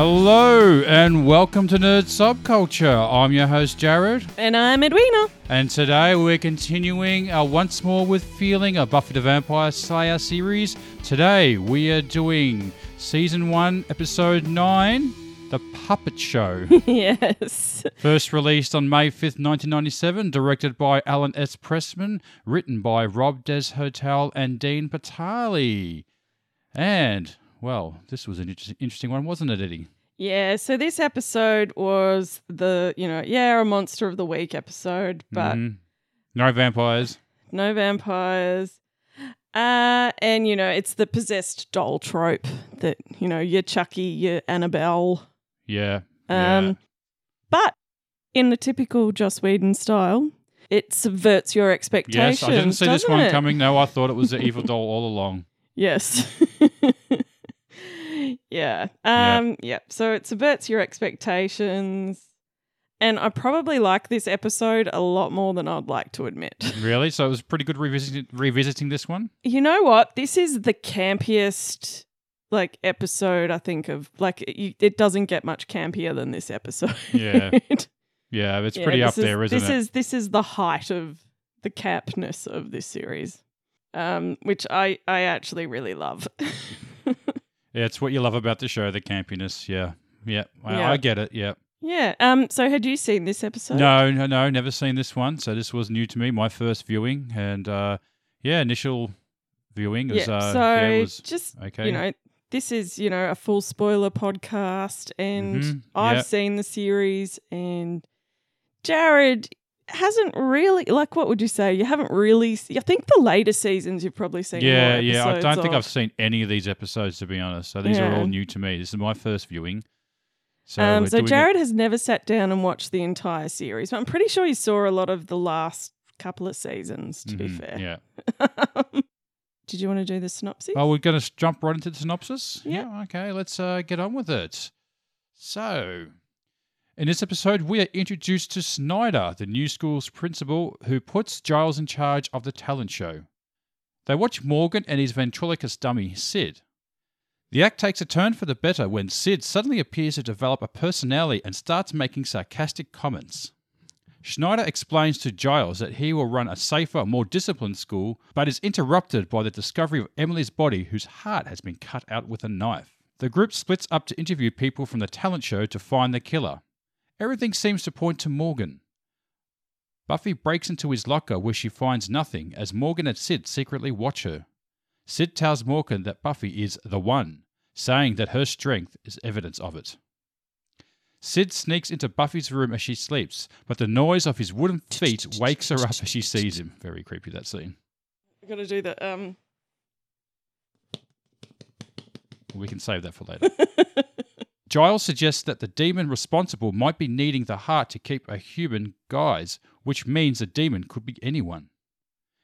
Hello and welcome to Nerd Subculture. I'm your host Jared, And I'm Edwina. and today we're continuing our Once More with Feeling, a Buffy the Vampire Slayer series. Today we are doing season one, episode nine, The Puppet Show. yes. First released on May 5th, 1997, directed by Alan S. Pressman, written by Rob Des Hotel and Dean Batali. And, well, this was an interesting one, wasn't it, Eddie? Yeah, so this episode was the, you know, yeah, a monster of the week episode, but Mhm. No vampires. no vampires. Uh, and, you know, it's the possessed doll trope that, you know, your Chucky, your Annabelle. Yeah. Um, yeah. But in the typical Joss Whedon style, it subverts your expectations. Yes. I didn't see this one it? coming. No, I thought it was the evil doll all along. Yes. yeah. Yeah. Um yeah. So it subverts your expectations. And I probably like this episode a lot more than I'd like to admit. Really? So it was pretty good revisiting, revisiting this one? you know what? This is the campiest like episode I think of like it, it doesn't get much campier than this episode. Yeah. Yeah, it's Yeah, pretty up this is- there, isn't it? this it? is this is the height of the capness of this series. Um, which I I actually really love. Yeah, it's what you love about the show, the campiness. Yeah. Yeah. Well, Yeah. I get it. Yeah. Yeah. Um. So had you seen this episode? No, no, no, never seen this one. So this was new to me, my first viewing, and uh, yeah, initial viewing was Yeah. uh, so yeah, it was just okay. you know, this is you know a full spoiler podcast, and Mhm, I've yeah. seen the series, and Jared hasn't really like what would you say? You haven't really. I think the later seasons you've probably seen. yeah, yeah. I don't think of. I've seen any of these episodes to be honest. So these are all new to me. This is my first viewing. So, um, so Jared has never sat down and watched the entire series, but I'm pretty sure he saw a lot of the last couple of seasons. To be Mhm, fair, yeah. Did you want to do the synopsis? Oh, we're going to jump right into the synopsis? Yeah. okay, let's uh, get on with it. So, in this episode, we are introduced to Snyder, the new school's principal, who puts Giles in charge of the talent show. They watch Morgan and his ventriloquist dummy, Sid. The act takes a turn for the better when Sid suddenly appears to develop a personality and starts making sarcastic comments. Snyder explains to Giles that he will run a safer, more disciplined school, but is interrupted by the discovery of Emily's body, whose heart has been cut out with a knife. The group splits up to interview people from the talent show to find the killer. Everything seems to point to Morgan. Buffy breaks into his locker where she finds nothing as Morgan and Sid secretly watch her. Sid tells Morgan that Buffy is the one, saying that her strength is evidence of it. Sid sneaks into Buffy's room as she sleeps, but the noise of his wooden feet wakes her up as she sees him. Very creepy, that scene. I've got to do that. um. We can save that for later. Giles suggests that the demon responsible might be needing the heart to keep a human guise, which means the demon could be anyone.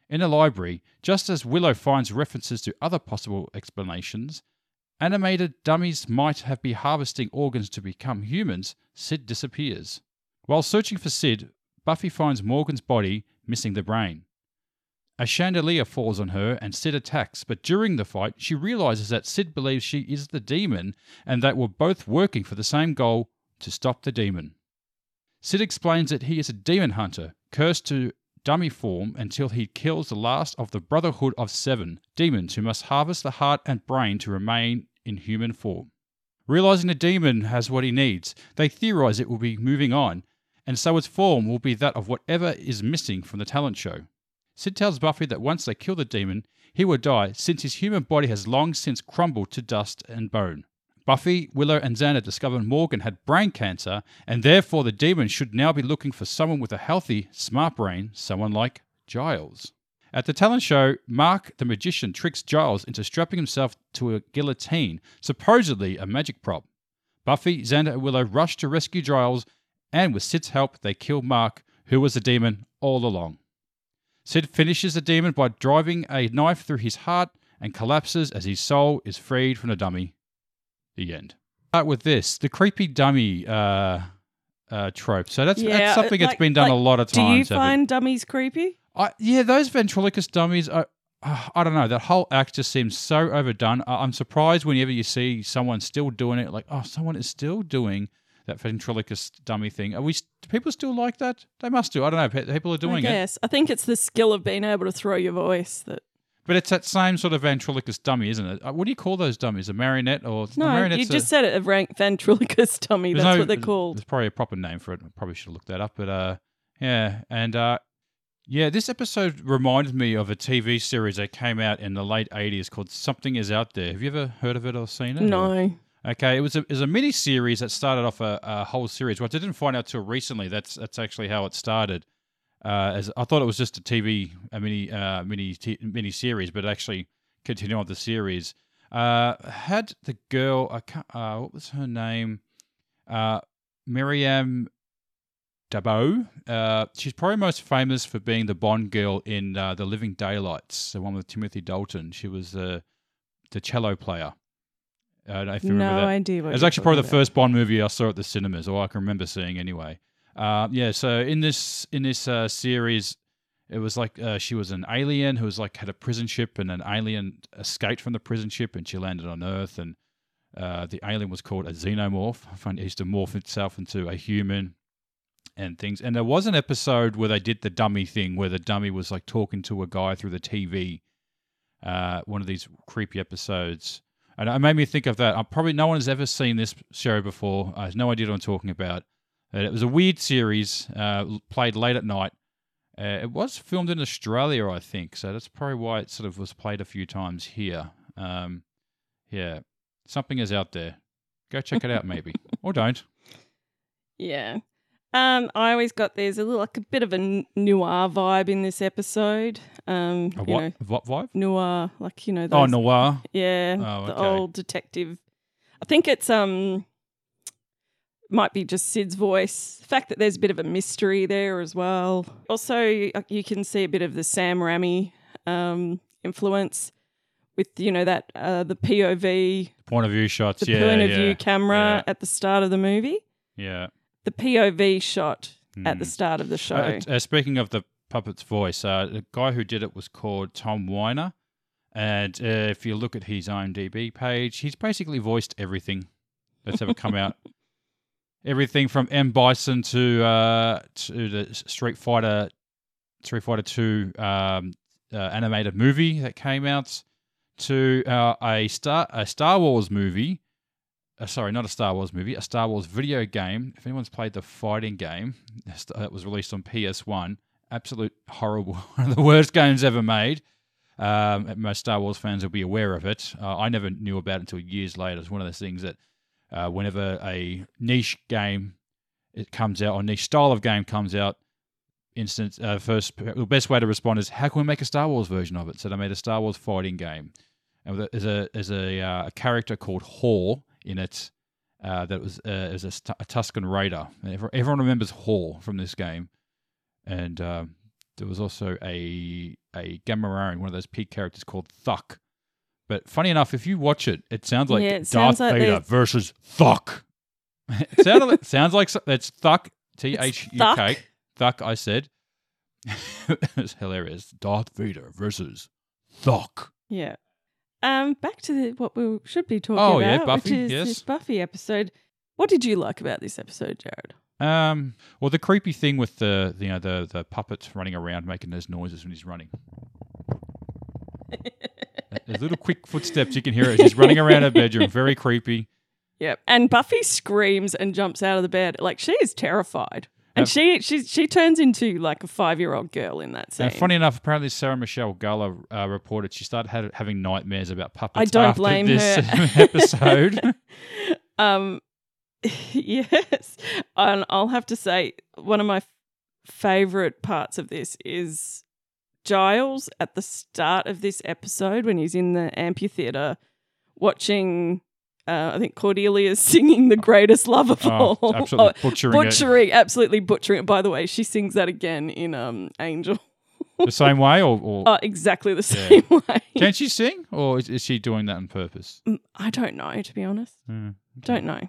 In a library, just as Willow finds references to other possible explanations, animated dummies might have been harvesting organs to become humans, Sid disappears. While searching for Sid, Buffy finds Morgan's body, missing the brain. A chandelier falls on her and Sid attacks, but during the fight, she realizes that Sid believes she is the demon and that we're both working for the same goal to stop the demon. Sid explains that he is a demon hunter, cursed to dummy form until he kills the last of the Brotherhood of Seven demons who must harvest the heart and brain to remain in human form. Realizing the demon has what he needs, they theorize it will be moving on, and so its form will be that of whatever is missing from the talent show. Sid tells Buffy that once they kill the demon, he will die since his human body has long since crumbled to dust and bone. Buffy, Willow, and Xander discover Morgan had brain cancer, and therefore the demon should now be looking for someone with a healthy, smart brain, someone like Giles. At the talent show, Mark the magician tricks Giles into strapping himself to a guillotine, supposedly a magic prop. Buffy, Xander, and Willow rush to rescue Giles, and with Sid's help, they kill Mark, who was the demon all along. Sid finishes the demon by driving a knife through his heart and collapses as his soul is freed from the dummy. The end. Start with this the creepy dummy uh, uh, trope. So that's, Yeah, that's something that's been done a lot of times. Do you find dummies creepy? I, yeah, those ventriloquist dummies are. uh, I don't know. That whole act just seems so overdone. I'm surprised whenever you see someone still doing it. Like, oh, someone is still doing that ventriloquist dummy thing. Are we? Do people still like that? They must do. I don't know. People are I doing it, guess. I think it's the skill of being able to throw your voice that. but it's that same sort of ventriloquist dummy, isn't it? Uh, What do you call those dummies? A marionette or a No, you marionette's a- just said it, a rank ventriloquist dummy. That's no- what they're called. There's probably a proper name for it. I probably should have looked that up. But uh, yeah, and uh, yeah, this episode reminded me of a TV series that came out in the late '80s called "Something Is Out There." Have you ever heard of it or seen it? or- No. Okay, it was a it was a mini series that started off a, a whole series. Which I didn't find out till recently. That's that's actually how it started. Uh, as I thought it was just a TV a mini uh, mini t- mini series, but actually continued on the series. Uh, had the girl uh, what was her name? Uh, Maryam d'Abo. Uh, she's probably most famous for being the Bond girl in uh, The Living Daylights, the one with Timothy Dalton. She was the the cello player. I don't know if you remember No that. idea what It was actually probably the about. first Bond movie I saw at the cinemas, or I can remember seeing anyway. Uh, yeah, so in this in this uh, series, it was like uh, she was an alien who was like had a prison ship, and an alien escaped from the prison ship, and she landed on Earth, and uh, the alien was called a xenomorph. I find it used to morph itself into a human and things. And there was an episode where they did the dummy thing, where the dummy was like talking to a guy through the TV. Uh, one of these creepy episodes. And it made me think of that. Uh, probably no one has ever seen this show before. I have no idea what I'm talking about. It was a weird series, uh, played late at night. Uh, it was filmed in Australia, I think, so that's probably why it sort of was played a few times here. Um, yeah, something is out there. Go check it out, maybe, or don't. Yeah. Um, I always got there's a little like a bit of a noir vibe in this episode. Um, A you what? know, What vibe? noir, like you know, Oh, noir. yeah, Oh, the okay. old detective. I think it's um, might be just Sid's voice. The fact that there's a bit of a mystery there as well. Also, you can see a bit of the Sam Raimi um influence with you know that uh, the POV, Point of view shots. the yeah, point of yeah, view camera yeah. at the start of the movie. Yeah. The POV shot at the Hmm. start of the show. Uh, uh, speaking of the puppet's voice, uh, the guy who did it was called Tom Wyner. And uh, if you look at his IMDb page, he's basically voiced everything that's ever come out. Everything from M Bison to uh, to the Street Fighter, Street Fighter Two um, uh, animated movie that came out, to uh, a Star a Star Wars movie. Uh, sorry, not a Star Wars movie, a Star Wars video game. If anyone's played the fighting game that was released on PS1, absolute horrible, one of the worst games ever made. Um, most Star Wars fans will be aware of it. Uh, I never knew about it until years later. It's one of those things that uh, whenever a niche game it comes out, or niche style of game comes out, instant uh, first the best way to respond is how can we make a Star Wars version of it? So they made a Star Wars fighting game, and there's a there's a, uh, a character called Hoar in it. Uh, that was uh, is a, a Tusken Raider. Everyone, remembers Hall from this game, and um, there was also a a Gamorrean, one of those pig characters called Thuck. But funny enough, if you watch it, it sounds like Yeah, it Darth sounds like Vader there's- versus Thuck. it sounded like, sounds like that's Thuck, T H U K. Thuck? Thuck, I said. it's hilarious. Darth Vader versus Thuck. yeah. Um, back to the, what we should be talking Oh, about, yeah, which is yes. this Buffy episode. What did you like about this episode, Jared? Um, well, the creepy thing with the, the you know the the puppet running around making those noises when he's running. There's little quick footsteps you can hear it. She's running around her bedroom, very creepy. Yep. And Buffy screams and jumps out of the bed. Like she is terrified. And Uh, she she she turns into like a five year old girl in that scene. And funny enough, apparently Sarah Michelle Gellar uh, reported she started had, having nightmares about puppets. I don't blame this her. episode. Um, yes, and I'll have to say one of my favorite parts of this is Giles at the start of this episode when he's in the amphitheater watching. Uh, I think Cordelia is singing "The Greatest Love of oh, All." absolutely Oh, butchering it absolutely butchering it. By the way, she sings that again in um Angel. the same way, or, or Oh, exactly the Yeah. same way. can she sing, or is, is she doing that on purpose? Mm, I don't know, to be honest. Hmm. Don't know.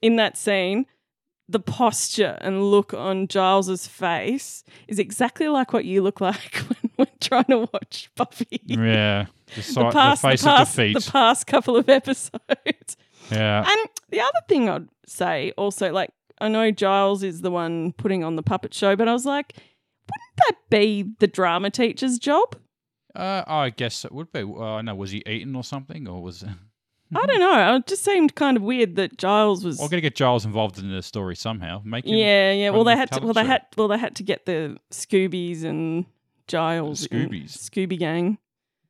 In that scene, the posture and look on Giles's face is exactly like what you look like when we're trying to watch Buffy. Yeah. The, The sight, the, past, the, face past, of defeat. the past couple of episodes. yeah. And the other thing I'd say also, like, I know Giles is the one putting on the puppet show, but I was like, wouldn't that be the drama teacher's job? Uh, I guess it would be. Uh, I know. Was he eaten or something, or was? I don't know. It just seemed kind of weird that Giles was. We're gonna get Giles involved in the story somehow. Make him yeah, yeah. Well, they had to. Well, they show. had. Well, they had to get the Scoobies and Giles. and Scoobies? Scooby Gang.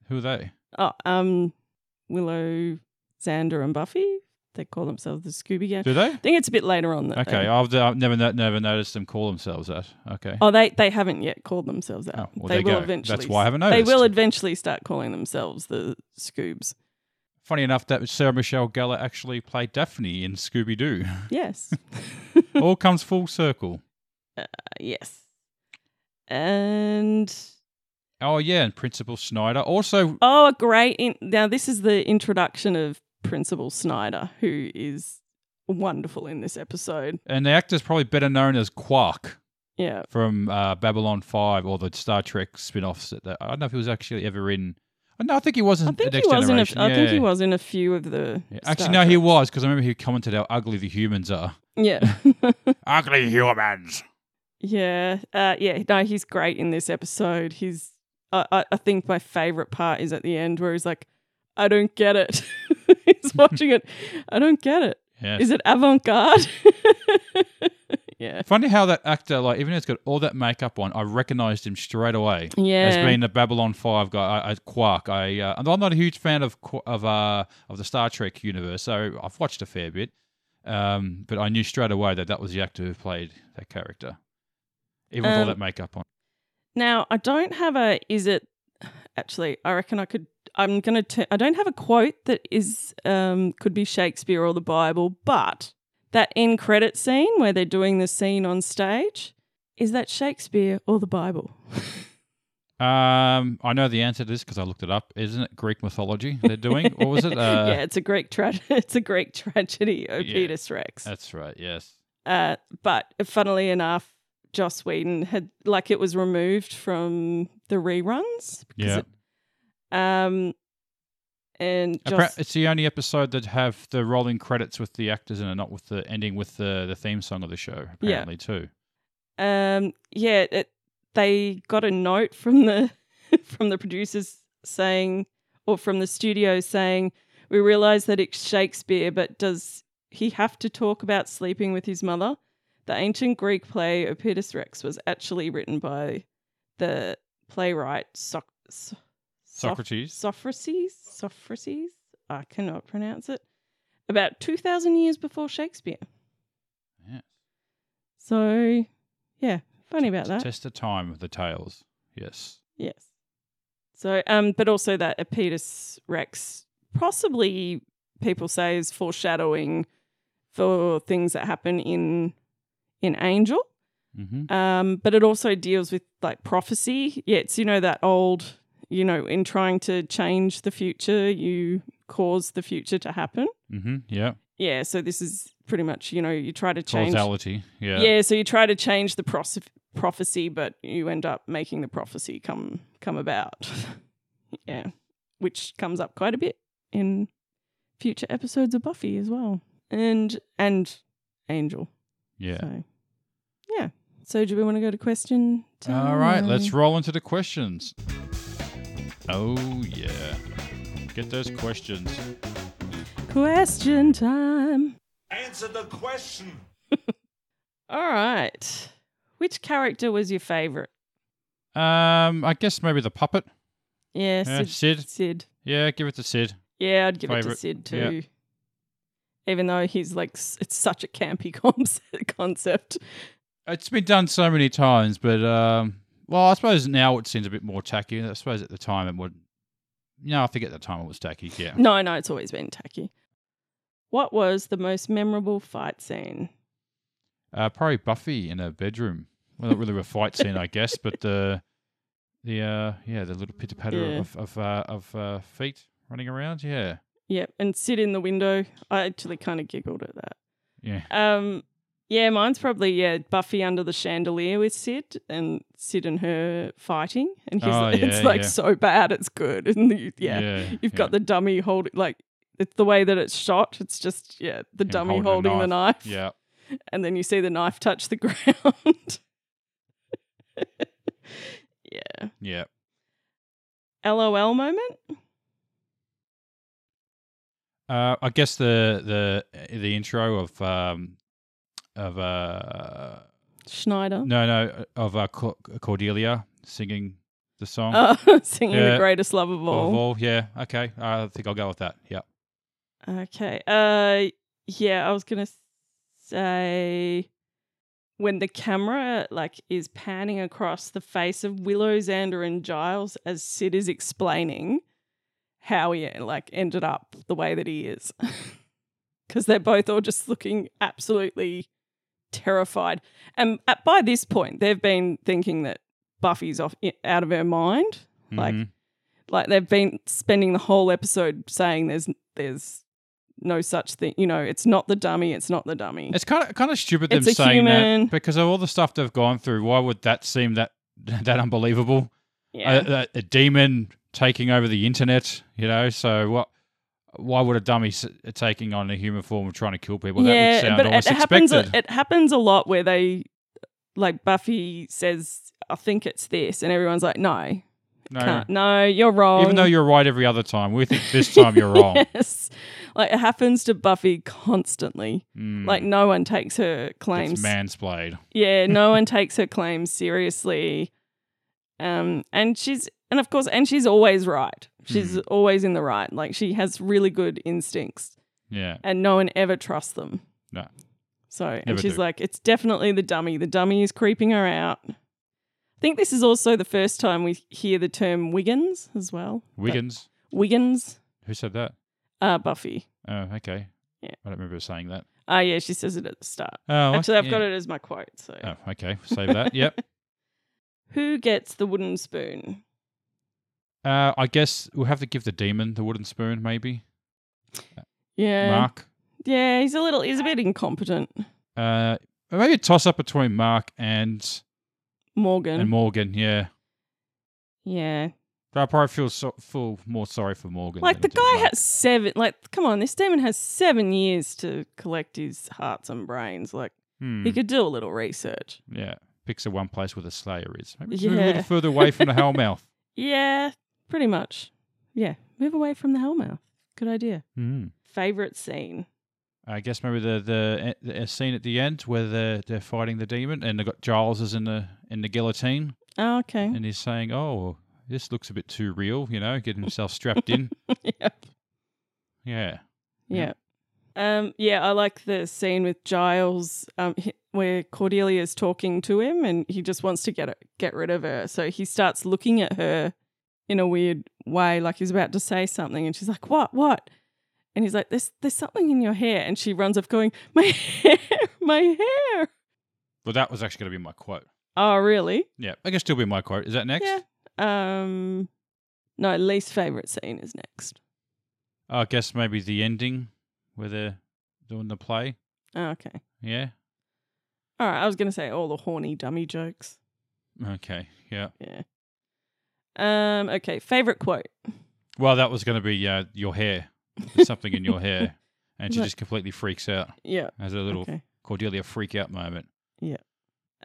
Who are they? Oh, um, Willow, Xander, and Buffy. They call themselves the Scooby Gang. Do they? I think it's a bit later on. That Okay, They, I've, I've never never noticed them call themselves that. Okay. oh, they they haven't yet called themselves that. Oh, well, they will go. eventually. That's why I haven't noticed. They will eventually start calling themselves the Scoobs. Funny enough, that Sarah Michelle Gellar actually played Daphne in Scooby Doo. Yes. All comes full circle. Uh, yes. And Oh yeah, and Principal Snyder also. oh, a great! In- now this is the introduction of Principal Snyder, who is wonderful in this episode. And the actor's probably better known as Quark Yeah. from uh, Babylon 5 or the Star Trek spin offs. That, I don't know if he was actually ever in. No, I think he was in I think the he Next was in. A, Generation. I think he was in a few of the. Yeah. Star Actually, no, he was because I remember he commented how ugly the humans are. Yeah. Ugly humans. yeah. Uh, yeah. No, he's great in this episode. He's. I I, think my favorite part is at the end where he's like, "I don't get it." he's watching it. I don't get it. Yeah. Is it avant garde? yeah. Funny how that actor, like, even though he's got all that makeup on, I recognized him straight away Yeah. as being the Babylon Five guy. I, I Quark. I, uh, I'm not a huge fan of of uh of the Star Trek universe, so I've watched a fair bit. Um, but I knew straight away that that was the actor who played that character, even with all Um, that makeup on. Now, I don't have a is it actually I reckon I could I'm going to I don't have a quote that is um could be Shakespeare or the Bible, but that end credit scene where they're doing the scene on stage is that Shakespeare or the Bible? Um, I know the answer to this because I looked it up. Isn't it Greek mythology they're doing, or was it? Uh, yeah, it's a Greek tragedy. it's a Greek tragedy, Yeah. Oedipus Rex. that's right. Yes. Uh, but funnily enough, Joss Whedon had like it was removed from the reruns. Yeah. It, um, and Joss, It's the only episode that have the rolling credits with the actors in it, not with the ending with the the theme song of the show. Yeah. Apparently, too. um, yeah, it, they got a note from the from the producers saying, or from the studio saying, we realize that it's Shakespeare, but does he have to talk about sleeping with his mother? The ancient Greek play Oedipus Rex was actually written by the playwright Soc- So- Socrates. Sophocles. Sophocles. I cannot pronounce it. About two thousand years before Shakespeare. Yeah. So, yeah, funny about that. Test the time of the tales. Yes. Yes. So, um, but also that Oedipus Rex possibly people say is foreshadowing for things that happen in in Angel. Mm-hmm. Um, but it also deals with like prophecy. Yeah, it's you know that old, you know, in trying to change the future, you cause the future to happen. Mm-hmm. Yeah. Yeah, so this is pretty much, you know, you try to change Causality. Yeah. yeah, so you try to change the pros- prophecy, but you end up making the prophecy come come about. yeah, which comes up quite a bit in future episodes of Buffy as well, and and Angel. Yeah. So, yeah. So do we want to go to question? Time? All right, let's roll into the questions. Oh yeah. Get those questions. question time. Answer the question. All right. Which character was your favorite? Um, I guess maybe the puppet. Yeah, Yeah, Sid. Sid. Sid. Yeah, give it to Sid. Yeah, I'd give it to Favourite, Sid yeah. too. Even though he's like, s- it's such a campy concept. concept. It's been done so many times, but um, well, I suppose now it seems a bit more tacky. I suppose at the time it would. No, I think at the time it was tacky. Yeah. No, no, it's always been tacky. What was the most memorable fight scene? Uh, probably Buffy in her bedroom. Well, not really a fight scene, I guess, but the the uh, yeah, the little pitter patter Yeah. of of uh, of uh, feet running around. Yeah, Yep, and sit in the window. I actually kind of giggled at that. yeah. Um, Yeah, mine's probably yeah Buffy under the chandelier with Sid and Sid and her fighting, and he's Oh, it's like yeah. so bad it's good, and you, yeah, Yeah, you've yeah. got the dummy holding like it's the way that it's shot. It's just yeah the Him dummy holding holding the knife, Yeah. and then you see the knife touch the ground. yeah, Yeah. LOL moment. Uh, I guess the the the intro of um of uh Snyder. no no of uh, Cordelia singing the song Uh, singing the greatest love of all. of all. Yeah. Okay. I think I'll go with that. Yeah. Okay. Uh yeah, I was to say when the camera like is panning across the face of Willow, Xander and Giles as Sid is explaining how he like ended up the way that he is. Cuz they're both all just looking absolutely terrified. And at, by this point, they've been thinking that Buffy's off out of her mind. Like Mhm. like they've been spending the whole episode saying there's there's no such thing. You know, it's not the dummy. It's not the dummy. It's kind of kind of stupid them It's saying human. that because of all the stuff they've gone through. Why would that seem that that unbelievable? yeah, A, a, a demon taking over the internet, you know. So what? Why would a dummy taking on a human form of trying to kill people? that would yeah, sound but it, happens. A, it happens a lot where they like Buffy says, "I think it's this," and everyone's like, "No, no, can't. No, you're wrong." even though you're right every other time, we think this time you're wrong. yes, like it happens to Buffy constantly. Mm, Like no one takes her it's claims mansplayed. Yeah, no one takes her claims seriously. Um, and she's and of course, and she's always right. She's Mhm. always in the right. Like she has really good instincts, Yeah, and no one ever trusts them. No. So, and Never she's do. like, it's definitely the dummy. The dummy is creeping her out. I think this is also the first time we hear the term Wiggins as well. Wiggins. Wiggins, Who said that? uh, Buffy. Oh, okay. Yeah. I don't remember saying that. Ah, yeah, she says it at the start. Oh, Actually, I've yeah. got it as my quote. So, Oh, okay. Save that. Yep. who gets the wooden spoon? Uh, I guess we'll have to give the demon the wooden spoon, maybe. Yeah, Mark. Yeah, he's a little, he's a bit incompetent. Uh, maybe a toss up between Mark and Morgan. and Morgan. Yeah, yeah. but I probably feel so, feel more sorry for Morgan. Like the than I do guy has seven, like, come on, this demon has seven years to collect his hearts and brains. Like, Hmm, he could do a little research. yeah, picks the one place where the Slayer is. Maybe move a little further away from the Hellmouth. Yeah, pretty much. Yeah, move away from the Hellmouth. Good idea. Hmm. Favorite scene? I guess maybe the the, the scene at the end where they're they're fighting the demon and they got Giles is in the in the guillotine Oh, okay. and he's saying, "Oh, this looks a bit too real," you know, getting himself strapped in. yeah. Yeah. Yeah. Um, yeah, I like the scene with Giles um, h- where Cordelia's talking to him and he just wants to get get rid of her. So he starts looking at her in a weird way, like he's about to say something, and she's like, "What? What?" And he's like, "There's there's something in your hair," and she runs off, going, "My hair, my hair." Well, that was actually going to be my quote. Oh, really? Yeah, I guess still be my quote. Is that next? Yeah. Um, no, least favorite scene is next. I guess maybe the ending where they're doing the play. Oh, okay. Yeah. All right. I was gonna say all the horny dummy jokes. Okay. Yeah. Yeah. Um. Okay. Favorite quote. Well, that was going to be uh, your hair. There's something in your hair, and she just completely freaks out. Yeah. Has a little Okay. Cordelia freak out moment. Yeah.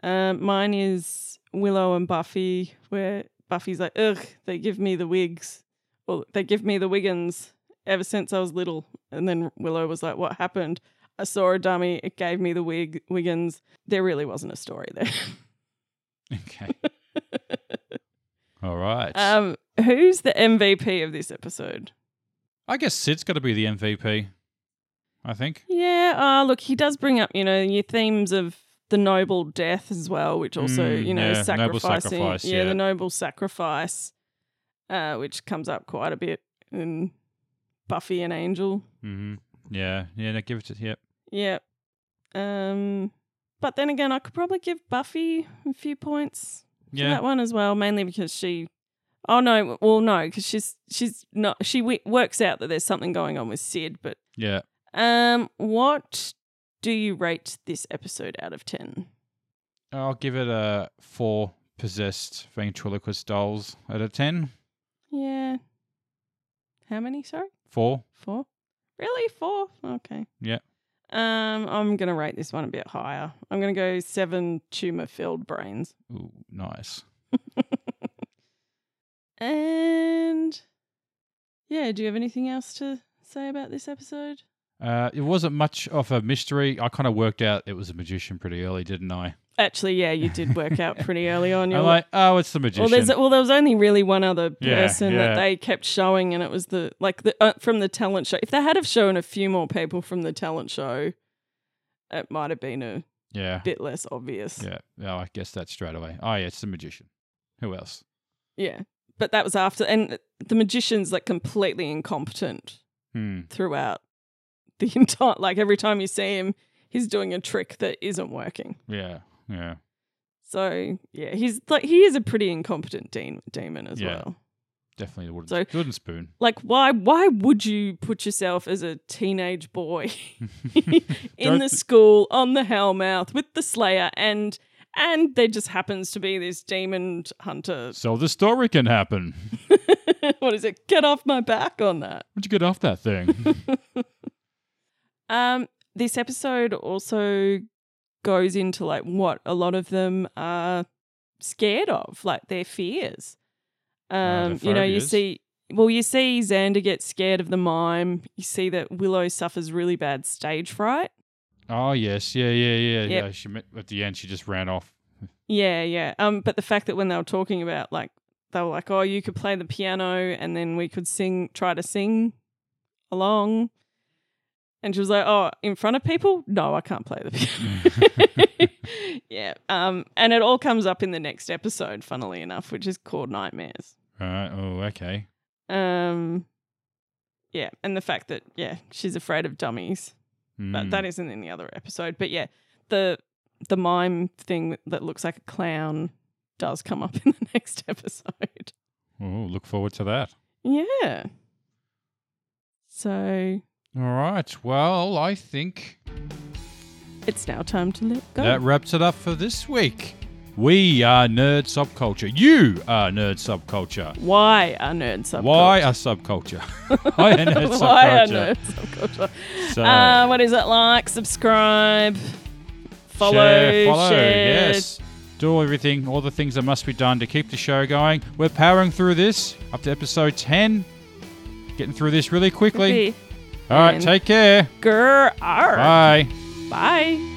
Um. Mine is Willow and Buffy, where Buffy's like, "Ugh, they give me the wigs, or they give me the Wiggins ever since I was little." And then Willow was like, "What happened? I saw a dummy. It gave me the wig Wiggins. There really wasn't a story there." Okay. All right. um. Who's the MVP of this episode? I guess Sid's got to be the MVP. I think. Yeah, uh, look, he does bring up, you know, your themes of the noble death as well, which also, Mm, you know, yeah, sacrificing. sacrifice, yeah, yeah. the noble sacrifice, uh, which comes up quite a bit in Buffy and Angel. Mm-hmm. Yeah. Yeah. No, give it to. Yep. Yeah. Um, but then again, I could probably give Buffy a few points Yeah. that one as well, mainly because she. Oh no! Well, no, because she's she's not. She w- works out that there's something going on with Sid, but Yeah. Um, what do you rate this episode out of 10? I'll give it a four possessed ventriloquist dolls out of ten. Yeah. How many, sorry? Four. Four? Really? Four? Okay. Yeah. Um, I'm gonna rate this one a bit higher. I'm gonna go seven tumor filled brains. Ooh, nice. And yeah, do you have anything else to say about this episode? Uh, it wasn't much of a mystery. I kind of worked out it was a magician pretty early, didn't I? Actually, yeah, you did work out pretty early on. I'm You're like, oh, it's the magician. well, there's well, there was only really one other Yeah, person yeah. that they kept showing, and it was the like the uh, from the talent show. If they had have shown a few more people from the talent show, it might have been a yeah, bit less obvious. yeah. Oh, I guess that straight away. Oh, yeah, it's the magician. Who else? Yeah. But that was after, and the magician's like completely incompetent Hmm. throughout the entire. Like every time you see him, he's doing a trick that isn't working. Yeah, yeah. So yeah, he's like he is a pretty incompetent de- demon as Yeah. well. Definitely the wooden, So- wooden spoon. Like why why would you put yourself as a teenage boy in the school on the Hellmouth with the Slayer and and there just happens to be this demon hunter. So the story can happen. what is it? Get off my back on that. Where'd you get off that thing? Um, this episode also goes into like what a lot of them are scared of, like their fears. their Um, you know, you see, well, you see Xander get scared of the mime. You see that Willow suffers really bad stage fright. oh yes, yeah, yeah, yeah, Yep. yeah. She met, at the end, she just ran off. Yeah, yeah. Um, but the fact that when they were talking about like they were like, oh, you could play the piano and then we could sing, try to sing along. And she was like, oh, in front of people? No, I can't play the piano. yeah. Um, and it all comes up in the next episode, funnily enough, which is called Nightmares. Right. Oh, okay. Um, yeah, and the fact that yeah, she's afraid of dummies. That Hmm. that isn't in the other episode, but yeah, the the mime thing that looks like a clown does come up in the next episode. Oh, look forward to that. Yeah. So All right. Well, I think it's now time to let go. that wraps it up for this week. We are Nerd Subculture. You are Nerd Subculture. Why are nerd subculture? Why are subculture? Why are Nerd Why are Subculture? nerd subculture? So, Uh, what is it like? Subscribe, follow, share, follow, share. yes. Do everything, all the things that must be done to keep the show going. We're powering through this up to episode 10. Getting through this really quickly. All right, And- take care. Grr, arr. Bye. Bye.